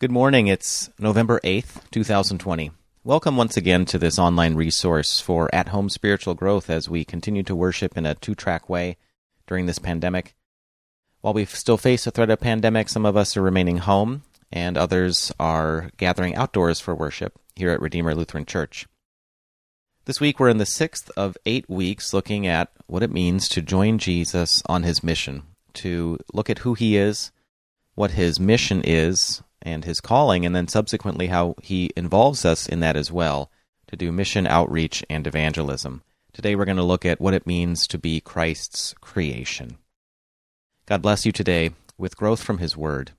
Good morning. It's November 8th, 2020. Welcome once again to this online resource for at home spiritual growth as we continue to worship in a two track way during this pandemic. While we still face the threat of pandemic, some of us are remaining home and others are gathering outdoors for worship here at Redeemer Lutheran Church. This week we're in the sixth of eight weeks looking at what it means to join Jesus on his mission, to look at who he is, what his mission is, and his calling, and then subsequently how he involves us in that as well to do mission outreach and evangelism. Today we're going to look at what it means to be Christ's creation. God bless you today with growth from his word.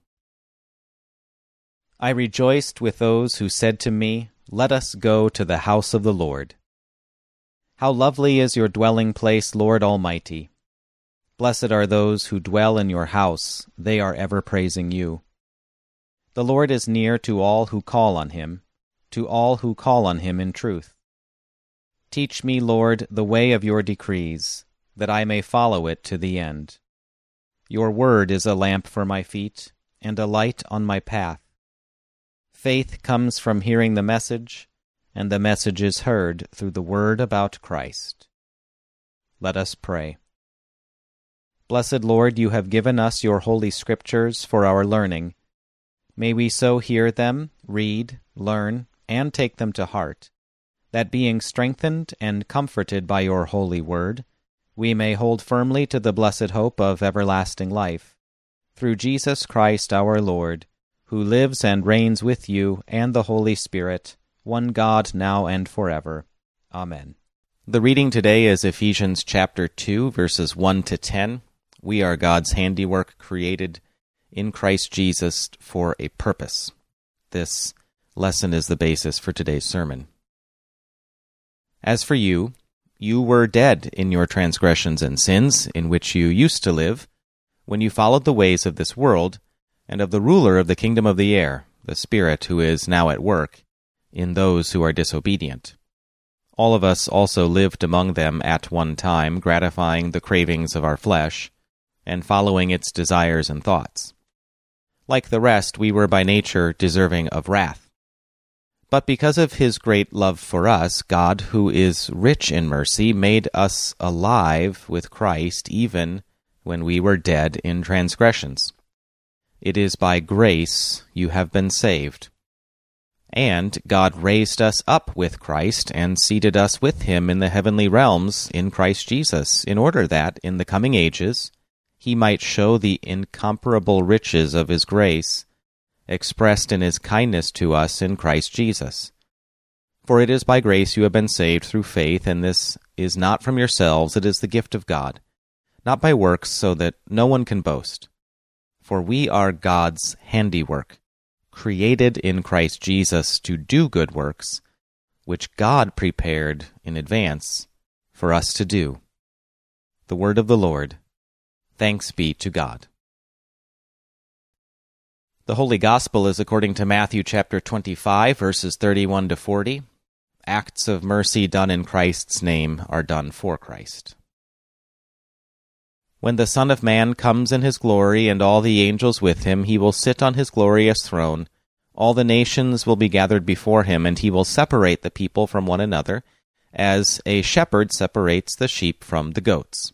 I rejoiced with those who said to me, Let us go to the house of the Lord. How lovely is your dwelling place, Lord Almighty! Blessed are those who dwell in your house, they are ever praising you. The Lord is near to all who call on him, to all who call on him in truth. Teach me, Lord, the way of your decrees, that I may follow it to the end. Your word is a lamp for my feet, and a light on my path. Faith comes from hearing the message, and the message is heard through the word about Christ. Let us pray. Blessed Lord, you have given us your holy scriptures for our learning May we so hear them, read, learn, and take them to heart, that being strengthened and comforted by your holy word, we may hold firmly to the blessed hope of everlasting life, through Jesus Christ our Lord, who lives and reigns with you and the Holy Spirit, one God now and forever. Amen. The reading today is Ephesians chapter 2, verses 1 to 10. We are God's handiwork created in Christ Jesus for a purpose. This lesson is the basis for today's sermon. As for you, you were dead in your transgressions and sins, in which you used to live, when you followed the ways of this world, and of the ruler of the kingdom of the air, the Spirit who is now at work in those who are disobedient. All of us also lived among them at one time, gratifying the cravings of our flesh, and following its desires and thoughts. Like the rest, we were by nature deserving of wrath. But because of his great love for us, God, who is rich in mercy, made us alive with Christ even when we were dead in transgressions. It is by grace you have been saved. And God raised us up with Christ and seated us with him in the heavenly realms in Christ Jesus, in order that, in the coming ages, he might show the incomparable riches of his grace, expressed in his kindness to us in Christ Jesus. For it is by grace you have been saved through faith, and this is not from yourselves, it is the gift of God, not by works, so that no one can boast. For we are God's handiwork, created in Christ Jesus to do good works, which God prepared in advance for us to do. The word of the Lord. Thanks be to God. The Holy Gospel is according to Matthew chapter 25, verses 31 to 40. Acts of mercy done in Christ's name are done for Christ. When the Son of Man comes in his glory and all the angels with him, he will sit on his glorious throne. All the nations will be gathered before him, and he will separate the people from one another, as a shepherd separates the sheep from the goats.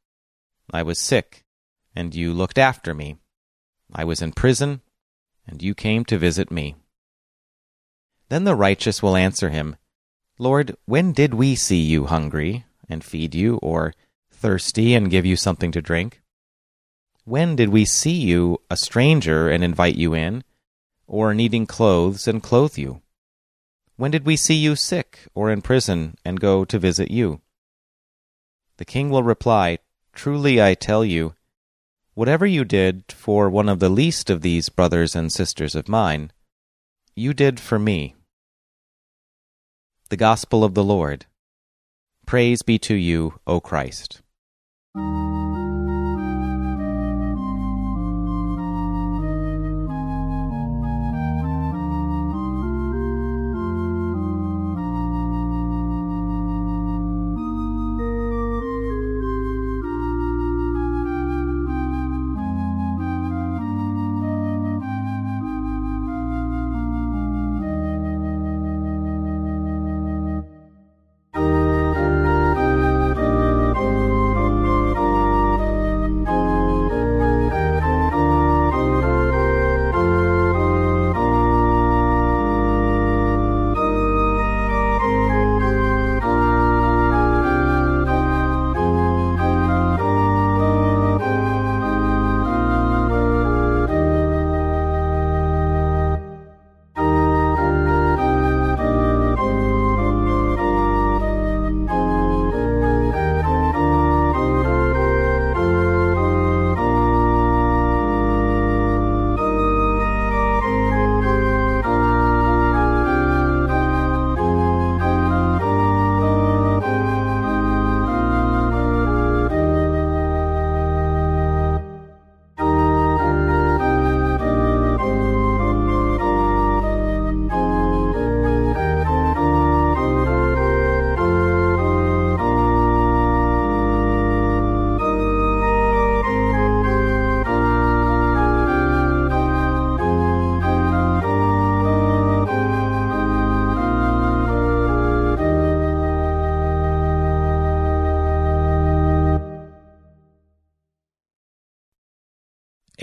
I was sick, and you looked after me. I was in prison, and you came to visit me. Then the righteous will answer him, Lord, when did we see you hungry and feed you, or thirsty and give you something to drink? When did we see you a stranger and invite you in, or needing clothes and clothe you? When did we see you sick or in prison and go to visit you? The king will reply, Truly I tell you, whatever you did for one of the least of these brothers and sisters of mine, you did for me. The Gospel of the Lord. Praise be to you, O Christ.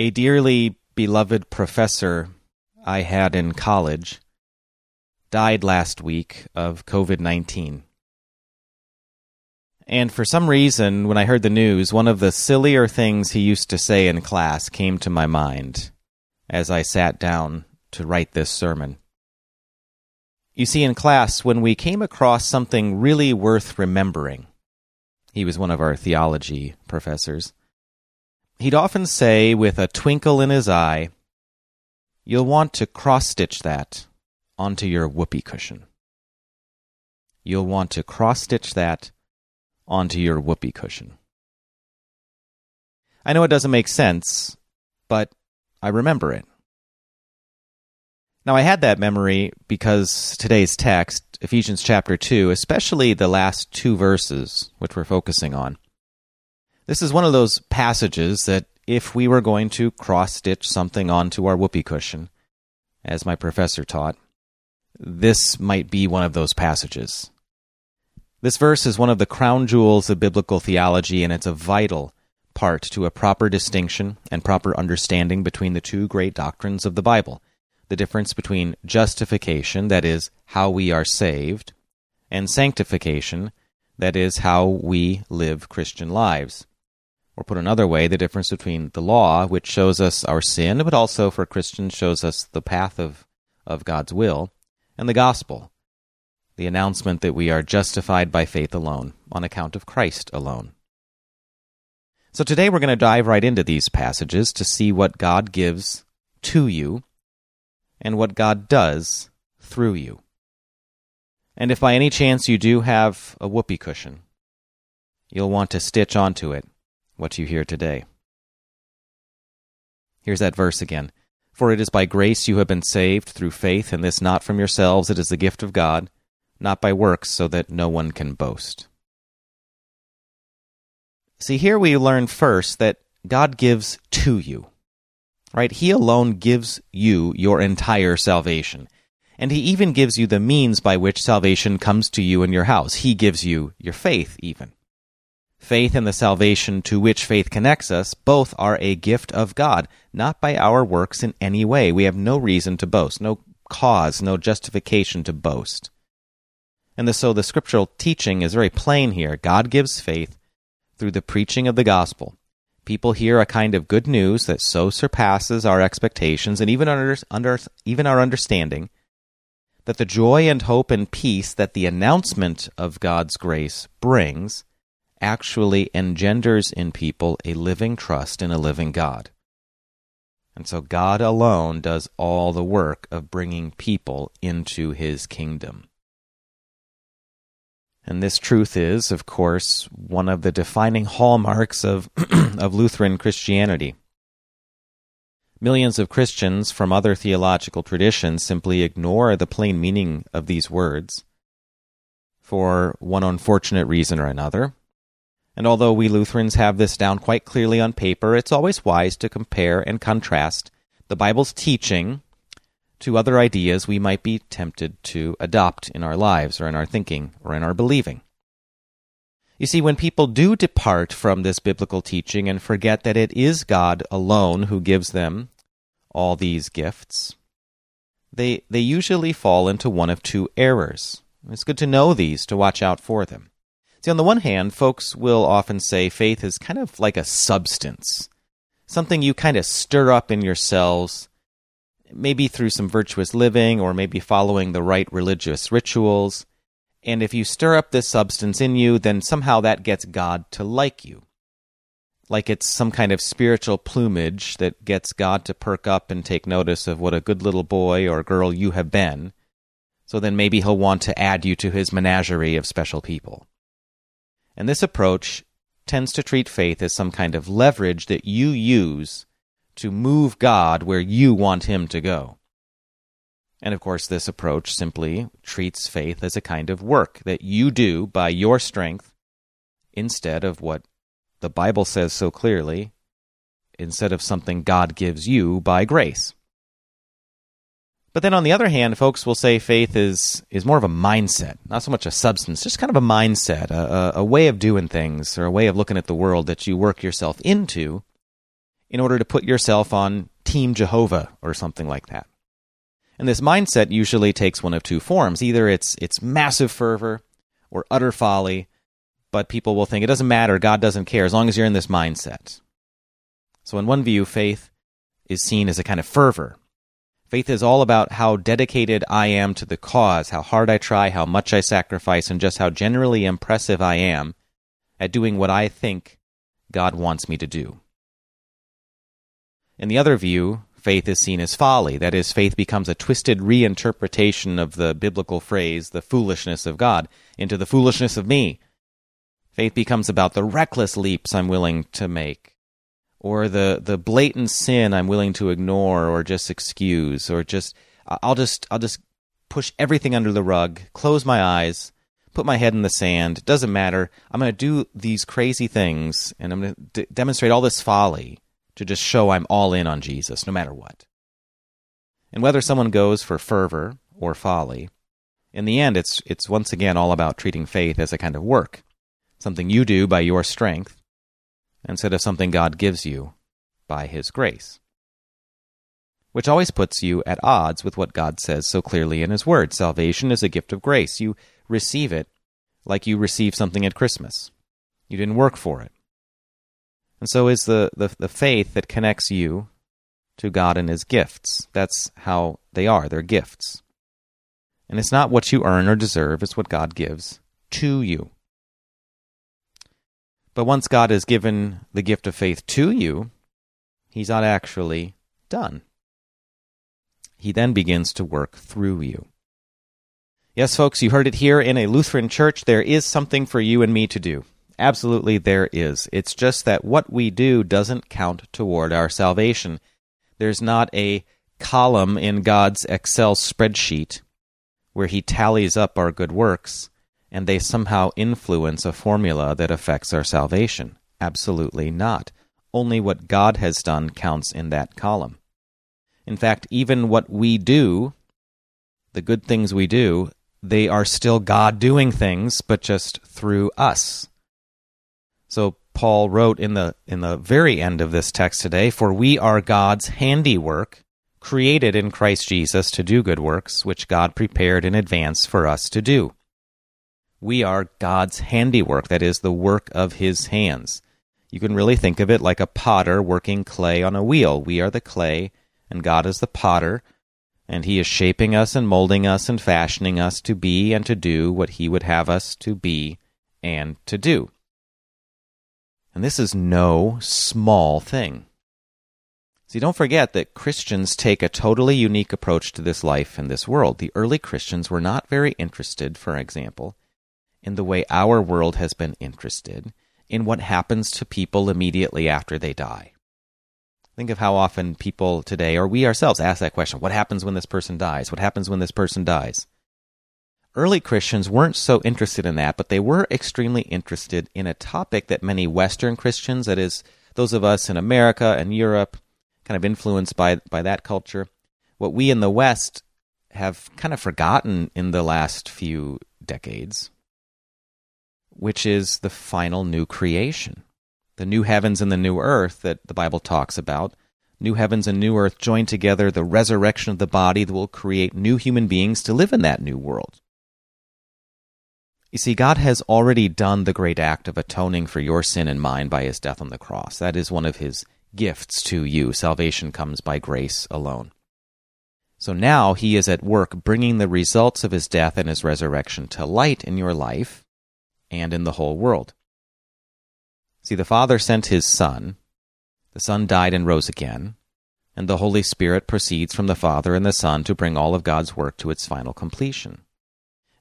A dearly beloved professor I had in college died last week of COVID 19. And for some reason, when I heard the news, one of the sillier things he used to say in class came to my mind as I sat down to write this sermon. You see, in class, when we came across something really worth remembering, he was one of our theology professors He'd often say, with a twinkle in his eye, You'll want to cross stitch that onto your whoopee cushion. You'll want to cross stitch that onto your whoopee cushion. I know it doesn't make sense, but I remember it. Now, I had that memory because today's text, Ephesians chapter 2, especially the last two verses, which we're focusing on, this is one of those passages that if we were going to cross stitch something onto our whoopee cushion, as my professor taught, this might be one of those passages. This verse is one of the crown jewels of biblical theology, and it's a vital part to a proper distinction and proper understanding between the two great doctrines of the Bible the difference between justification, that is, how we are saved, and sanctification, that is, how we live Christian lives. Or put another way, the difference between the law, which shows us our sin, but also for Christians shows us the path of, of God's will, and the gospel, the announcement that we are justified by faith alone, on account of Christ alone. So today we're going to dive right into these passages to see what God gives to you and what God does through you. And if by any chance you do have a whoopee cushion, you'll want to stitch onto it what you hear today. Here's that verse again. For it is by grace you have been saved through faith, and this not from yourselves, it is the gift of God, not by works, so that no one can boast. See, here we learn first that God gives to you. Right? He alone gives you your entire salvation. And He even gives you the means by which salvation comes to you in your house. He gives you your faith, even. Faith and the salvation to which faith connects us both are a gift of God, not by our works in any way. We have no reason to boast, no cause, no justification to boast. And so the scriptural teaching is very plain here. God gives faith through the preaching of the gospel. People hear a kind of good news that so surpasses our expectations and even, under, under, even our understanding that the joy and hope and peace that the announcement of God's grace brings actually engenders in people a living trust in a living God. And so God alone does all the work of bringing people into his kingdom. And this truth is, of course, one of the defining hallmarks of, of Lutheran Christianity. Millions of Christians from other theological traditions simply ignore the plain meaning of these words for one unfortunate reason or another. And although we Lutherans have this down quite clearly on paper, it's always wise to compare and contrast the Bible's teaching to other ideas we might be tempted to adopt in our lives or in our thinking or in our believing. You see, when people do depart from this biblical teaching and forget that it is God alone who gives them all these gifts, they, they usually fall into one of two errors. It's good to know these to watch out for them. See, on the one hand, folks will often say faith is kind of like a substance, something you kind of stir up in yourselves, maybe through some virtuous living or maybe following the right religious rituals. And if you stir up this substance in you, then somehow that gets God to like you. Like it's some kind of spiritual plumage that gets God to perk up and take notice of what a good little boy or girl you have been. So then maybe he'll want to add you to his menagerie of special people. And this approach tends to treat faith as some kind of leverage that you use to move God where you want him to go. And of course, this approach simply treats faith as a kind of work that you do by your strength instead of what the Bible says so clearly, instead of something God gives you by grace. But then on the other hand, folks will say faith is is more of a mindset, not so much a substance, just kind of a mindset, a, a, way of doing things, or a way of looking at the world that you work yourself into in order to put yourself on Team Jehovah or something like that. And this mindset usually takes one of two forms. Either it's it's massive fervor or utter folly, but people will think it doesn't matter, God doesn't care as long as you're in this mindset. So in one view, faith is seen as a kind of fervor Faith is all about how dedicated I am to the cause, how hard I try, how much I sacrifice, and just how generally impressive I am at doing what I think God wants me to do. In the other view, faith is seen as folly. That is, faith becomes a twisted reinterpretation of the biblical phrase, the foolishness of God, into the foolishness of me. Faith becomes about the reckless leaps I'm willing to make, or the the blatant sin I'm willing to ignore or just excuse or just I'll just I'll just push everything under the rug, close my eyes, put my head in the sand. Doesn't matter. I'm going to do these crazy things and I'm going to d- demonstrate all this folly to just show I'm all in on Jesus no matter what. And whether someone goes for fervor or folly, in the end it's it's once again all about treating faith as a kind of work, something you do by your strength instead of something God gives you by His grace. Which always puts you at odds with what God says so clearly in His Word. Salvation is a gift of grace. You receive it like you receive something at Christmas. You didn't work for it. And so is the, the, the faith that connects you to God and His gifts. That's how they are. They're gifts. And it's not what you earn or deserve, it's what God gives to you. But once God has given the gift of faith to you, He's not actually done. He then begins to work through you. Yes, folks, you heard it here in a Lutheran church. There is something for you and me to do. Absolutely, there is. It's just that what we do doesn't count toward our salvation. There's not a column in God's Excel spreadsheet where He tallies up our good works and they somehow influence a formula that affects our salvation. Absolutely not. Only what God has done counts in that column. In fact, even what we do, the good things we do, they are still God doing things, but just through us. So Paul wrote in the in the very end of this text today, for we are God's handiwork, created in Christ Jesus to do good works, which God prepared in advance for us to do. We are God's handiwork, that is, the work of His hands. You can really think of it like a potter working clay on a wheel. We are the clay, and God is the potter, and He is shaping us and molding us and fashioning us to be and to do what He would have us to be and to do. And this is no small thing. See, don't forget that Christians take a totally unique approach to this life and this world. The early Christians were not very interested, for example, in the way our world has been interested in what happens to people immediately after they die. Think of how often people today, or we ourselves, ask that question what happens when this person dies? What happens when this person dies? Early Christians weren't so interested in that, but they were extremely interested in a topic that many Western Christians, that is, those of us in America and Europe, kind of influenced by by that culture. What we in the West have kind of forgotten in the last few decades, which is the final new creation, the new heavens and the new earth that the Bible talks about. New heavens and new earth joined together, the resurrection of the body that will create new human beings to live in that new world. You see, God has already done the great act of atoning for your sin and mine by his death on the cross. That is one of his gifts to you. Salvation comes by grace alone. So now he is at work bringing the results of his death and his resurrection to light in your life and in the whole world. See, the Father sent his Son, the Son died and rose again, and the Holy Spirit proceeds from the Father and the Son to bring all of God's work to its final completion.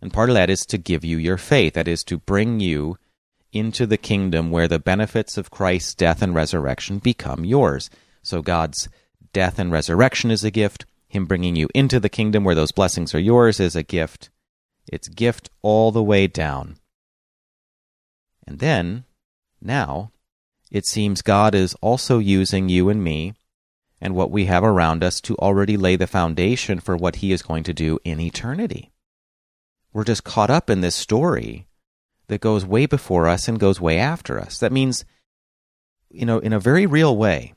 And part of that is to give you your faith, that is, to bring you into the kingdom where the benefits of Christ's death and resurrection become yours. So God's death and resurrection is a gift. Him bringing you into the kingdom where those blessings are yours is a gift. It's gift all the way down. And then, now, it seems God is also using you and me and what we have around us to already lay the foundation for what He is going to do in eternity. We're just caught up in this story that goes way before us and goes way after us. That means, you know, in a very real way.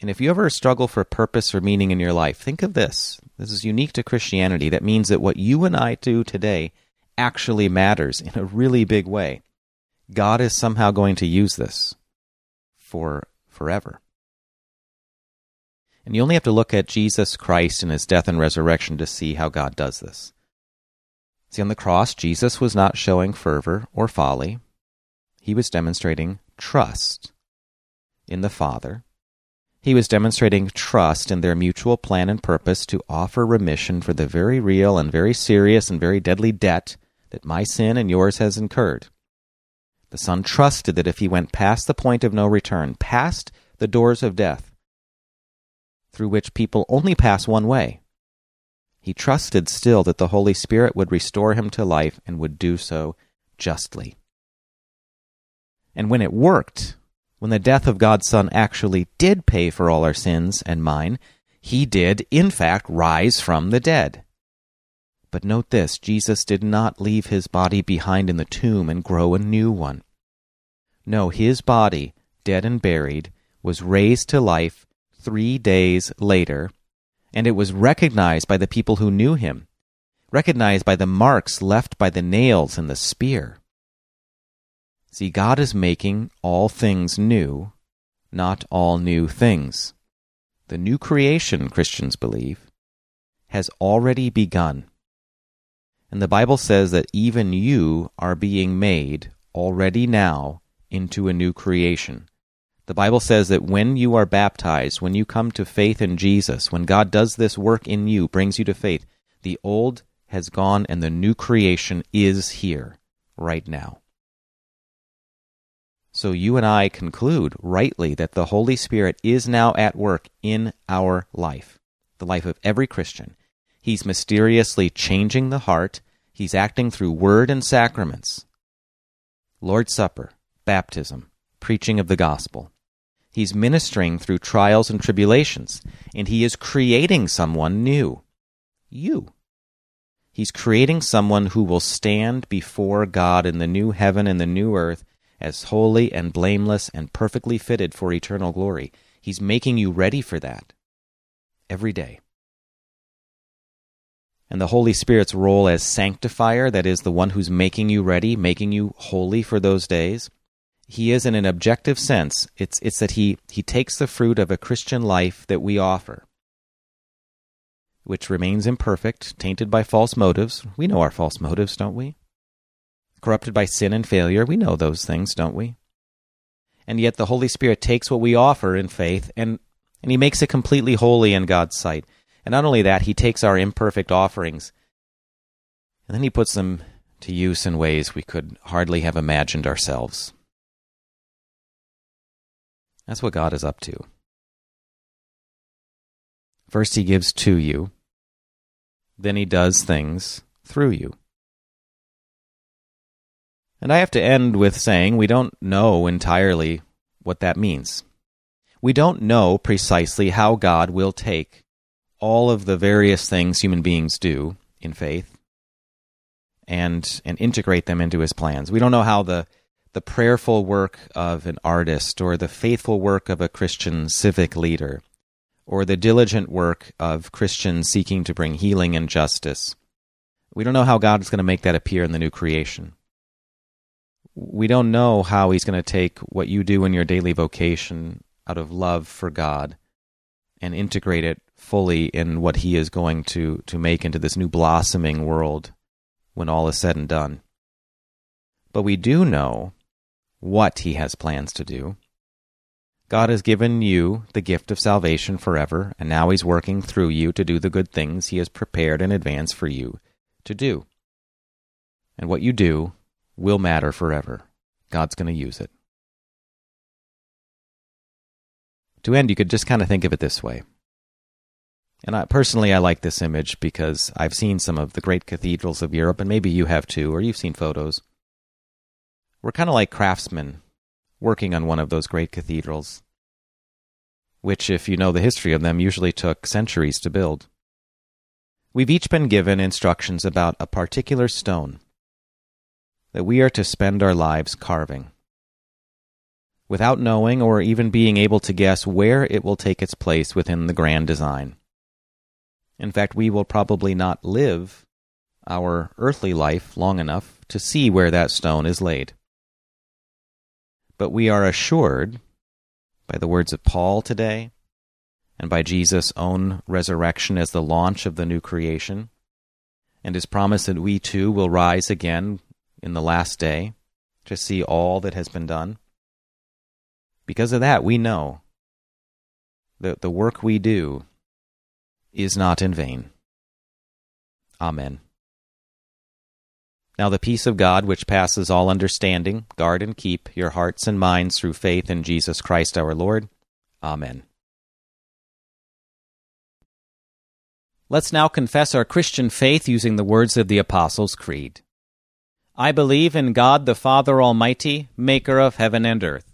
And if you ever struggle for purpose or meaning in your life, think of this. This is unique to Christianity. That means that what you and I do today actually matters in a really big way. God is somehow going to use this for forever. And you only have to look at Jesus Christ and his death and resurrection to see how God does this. See, on the cross, Jesus was not showing fervor or folly. He was demonstrating trust in the Father. He was demonstrating trust in their mutual plan and purpose to offer remission for the very real and very serious and very deadly debt that my sin and yours has incurred. The Son trusted that if he went past the point of no return, past the doors of death, through which people only pass one way, he trusted still that the Holy Spirit would restore him to life and would do so justly. And when it worked, when the death of God's Son actually did pay for all our sins and mine, he did, in fact, rise from the dead. But note this Jesus did not leave his body behind in the tomb and grow a new one. No, his body, dead and buried, was raised to life three days later and it was recognized by the people who knew him, recognized by the marks left by the nails and the spear. See, God is making all things new, not all new things. The new creation, Christians believe, has already begun. And the Bible says that even you are being made already now into a new creation. The Bible says that when you are baptized, when you come to faith in Jesus, when God does this work in you, brings you to faith, the old has gone and the new creation is here right now. So you and I conclude rightly that the Holy Spirit is now at work in our life, the life of every Christian. He's mysteriously changing the heart. He's acting through word and sacraments. Lord's Supper, baptism, preaching of the gospel. He's ministering through trials and tribulations, and he is creating someone new. You. He's creating someone who will stand before God in the new heaven and the new earth as holy and blameless and perfectly fitted for eternal glory. He's making you ready for that every day. And the Holy Spirit's role as sanctifier, that is, the one who's making you ready, making you holy for those days, he is in an objective sense it's it's that he he takes the fruit of a christian life that we offer which remains imperfect tainted by false motives. We know our false motives don't we? Corrupted by sin and failure. We know those things don't we? And yet the holy spirit takes what we offer in faith and And he makes it completely holy in God's sight. And not only that, he takes our imperfect offerings and then he puts them to use in ways we could hardly have imagined ourselves. That's what God is up to. First, he gives to you, then, he does things through you. And I have to end with saying we don't know entirely what that means. We don't know precisely how God will take all of the various things human beings do in faith and and integrate them into his plans. We don't know how the the prayerful work of an artist or the faithful work of a Christian civic leader or the diligent work of Christians seeking to bring healing and justice. We don't know how God is going to make that appear in the new creation. We don't know how He's going to take what you do in your daily vocation out of love for God and integrate it fully in what He is going to, to make into this new blossoming world when all is said and done. But we do know what He has plans to do God has given you the gift of salvation forever, and now He's working through you to do the good things He has prepared in advance for you to do. And what you do will matter forever. God's going to use it. To end, you could just kind of think of it this way. And I, personally, I like this image because I've seen some of the great cathedrals of Europe, and maybe you have too, or you've seen photos. We're kind of like craftsmen working on one of those great cathedrals, which, if you know the history of them, usually took centuries to build. We've each been given instructions about a particular stone that we are to spend our lives carving, without knowing or even being able to guess where it will take its place within the grand design. In fact, we will probably not live our earthly life long enough to see where that stone is laid. But we are assured by the words of Paul today and by Jesus' own resurrection as the launch of the new creation and his promise that we too will rise again in the last day to see all that has been done. Because of that, we know that the work we do is not in vain. Amen. Now the peace of God, which passes all understanding, guard and keep your hearts and minds through faith in Jesus Christ our Lord. Amen. Let's now confess our Christian faith using the words of the Apostles' Creed. I believe in God the Father Almighty, maker of heaven and earth.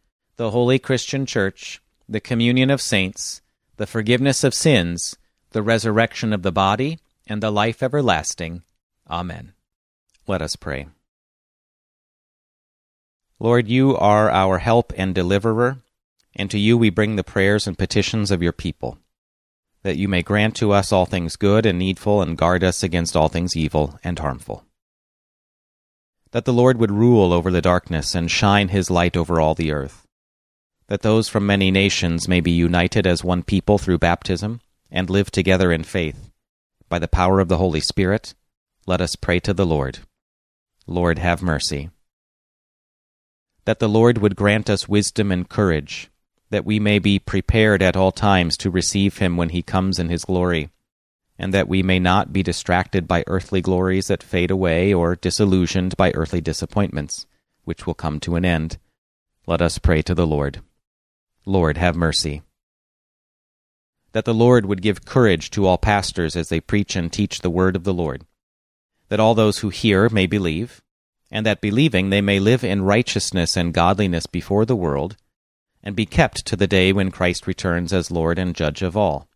the holy Christian Church, the communion of saints, the forgiveness of sins, the resurrection of the body, and the life everlasting. Amen. Let us pray. Lord, you are our help and deliverer, and to you we bring the prayers and petitions of your people, that you may grant to us all things good and needful, and guard us against all things evil and harmful. That the Lord would rule over the darkness and shine his light over all the earth. That those from many nations may be united as one people through baptism, and live together in faith, by the power of the Holy Spirit let us pray to the Lord. Lord, have mercy. That the Lord would grant us wisdom and courage, that we may be prepared at all times to receive him when he comes in his glory, and that we may not be distracted by earthly glories that fade away or disillusioned by earthly disappointments, which will come to an end. Let us pray to the Lord. Lord, have mercy. That the Lord would give courage to all pastors as they preach and teach the word of the Lord that all those who hear may believe, and that believing they may live in righteousness and godliness before the world, and be kept to the day when Christ returns as Lord and Judge of all.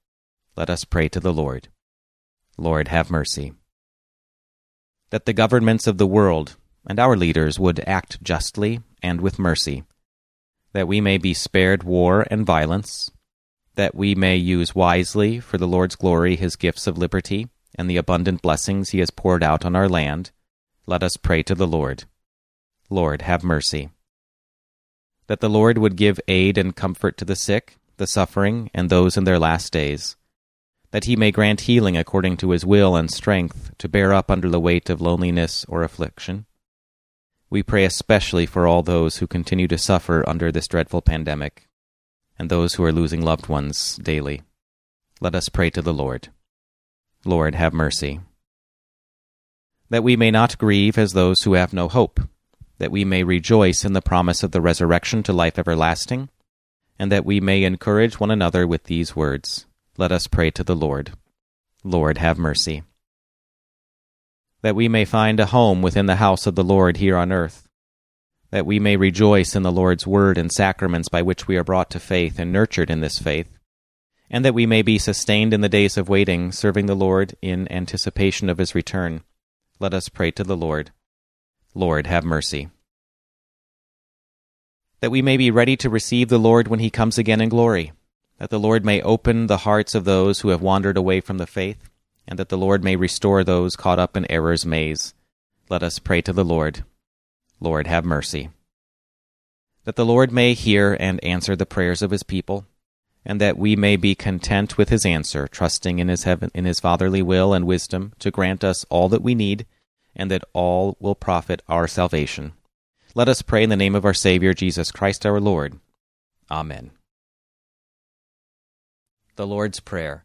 Let us pray to the Lord. Lord, have mercy. That the governments of the world and our leaders would act justly and with mercy, that we may be spared war and violence, that we may use wisely for the Lord's glory his gifts of liberty and the abundant blessings he has poured out on our land, let us pray to the Lord. Lord, have mercy. That the Lord would give aid and comfort to the sick, the suffering, and those in their last days. That he may grant healing according to his will and strength to bear up under the weight of loneliness or affliction. We pray especially for all those who continue to suffer under this dreadful pandemic, and those who are losing loved ones daily. Let us pray to the Lord. Lord, have mercy. That we may not grieve as those who have no hope that we may rejoice in the promise of the resurrection to life everlasting, and that we may encourage one another with these words Let us pray to the Lord. Lord, have mercy. That we may find a home within the house of the Lord here on earth, that we may rejoice in the Lord's word and sacraments by which we are brought to faith and nurtured in this faith, and that we may be sustained in the days of waiting, serving the Lord in anticipation of his return. Let us pray to the Lord. Lord, have mercy. That we may be ready to receive the Lord when he comes again in glory, that the Lord may open the hearts of those who have wandered away from the faith, and that the Lord may restore those caught up in error's maze. Let us pray to the Lord. Lord, have mercy. That the Lord may hear and answer the prayers of his people, and that we may be content with his answer, trusting in his heaven in his fatherly will and wisdom to grant us all that we need and that all will profit our salvation. Let us pray in the name of our Savior, Jesus Christ our Lord. Amen. The Lord's Prayer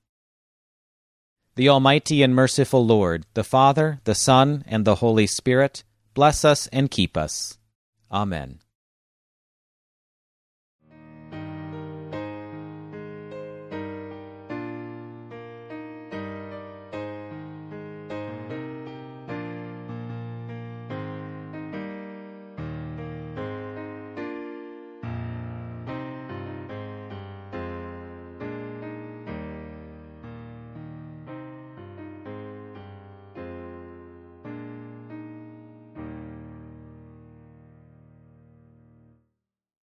The Almighty and merciful Lord, the Father, the Son, and the Holy Spirit, bless us and keep us. Amen.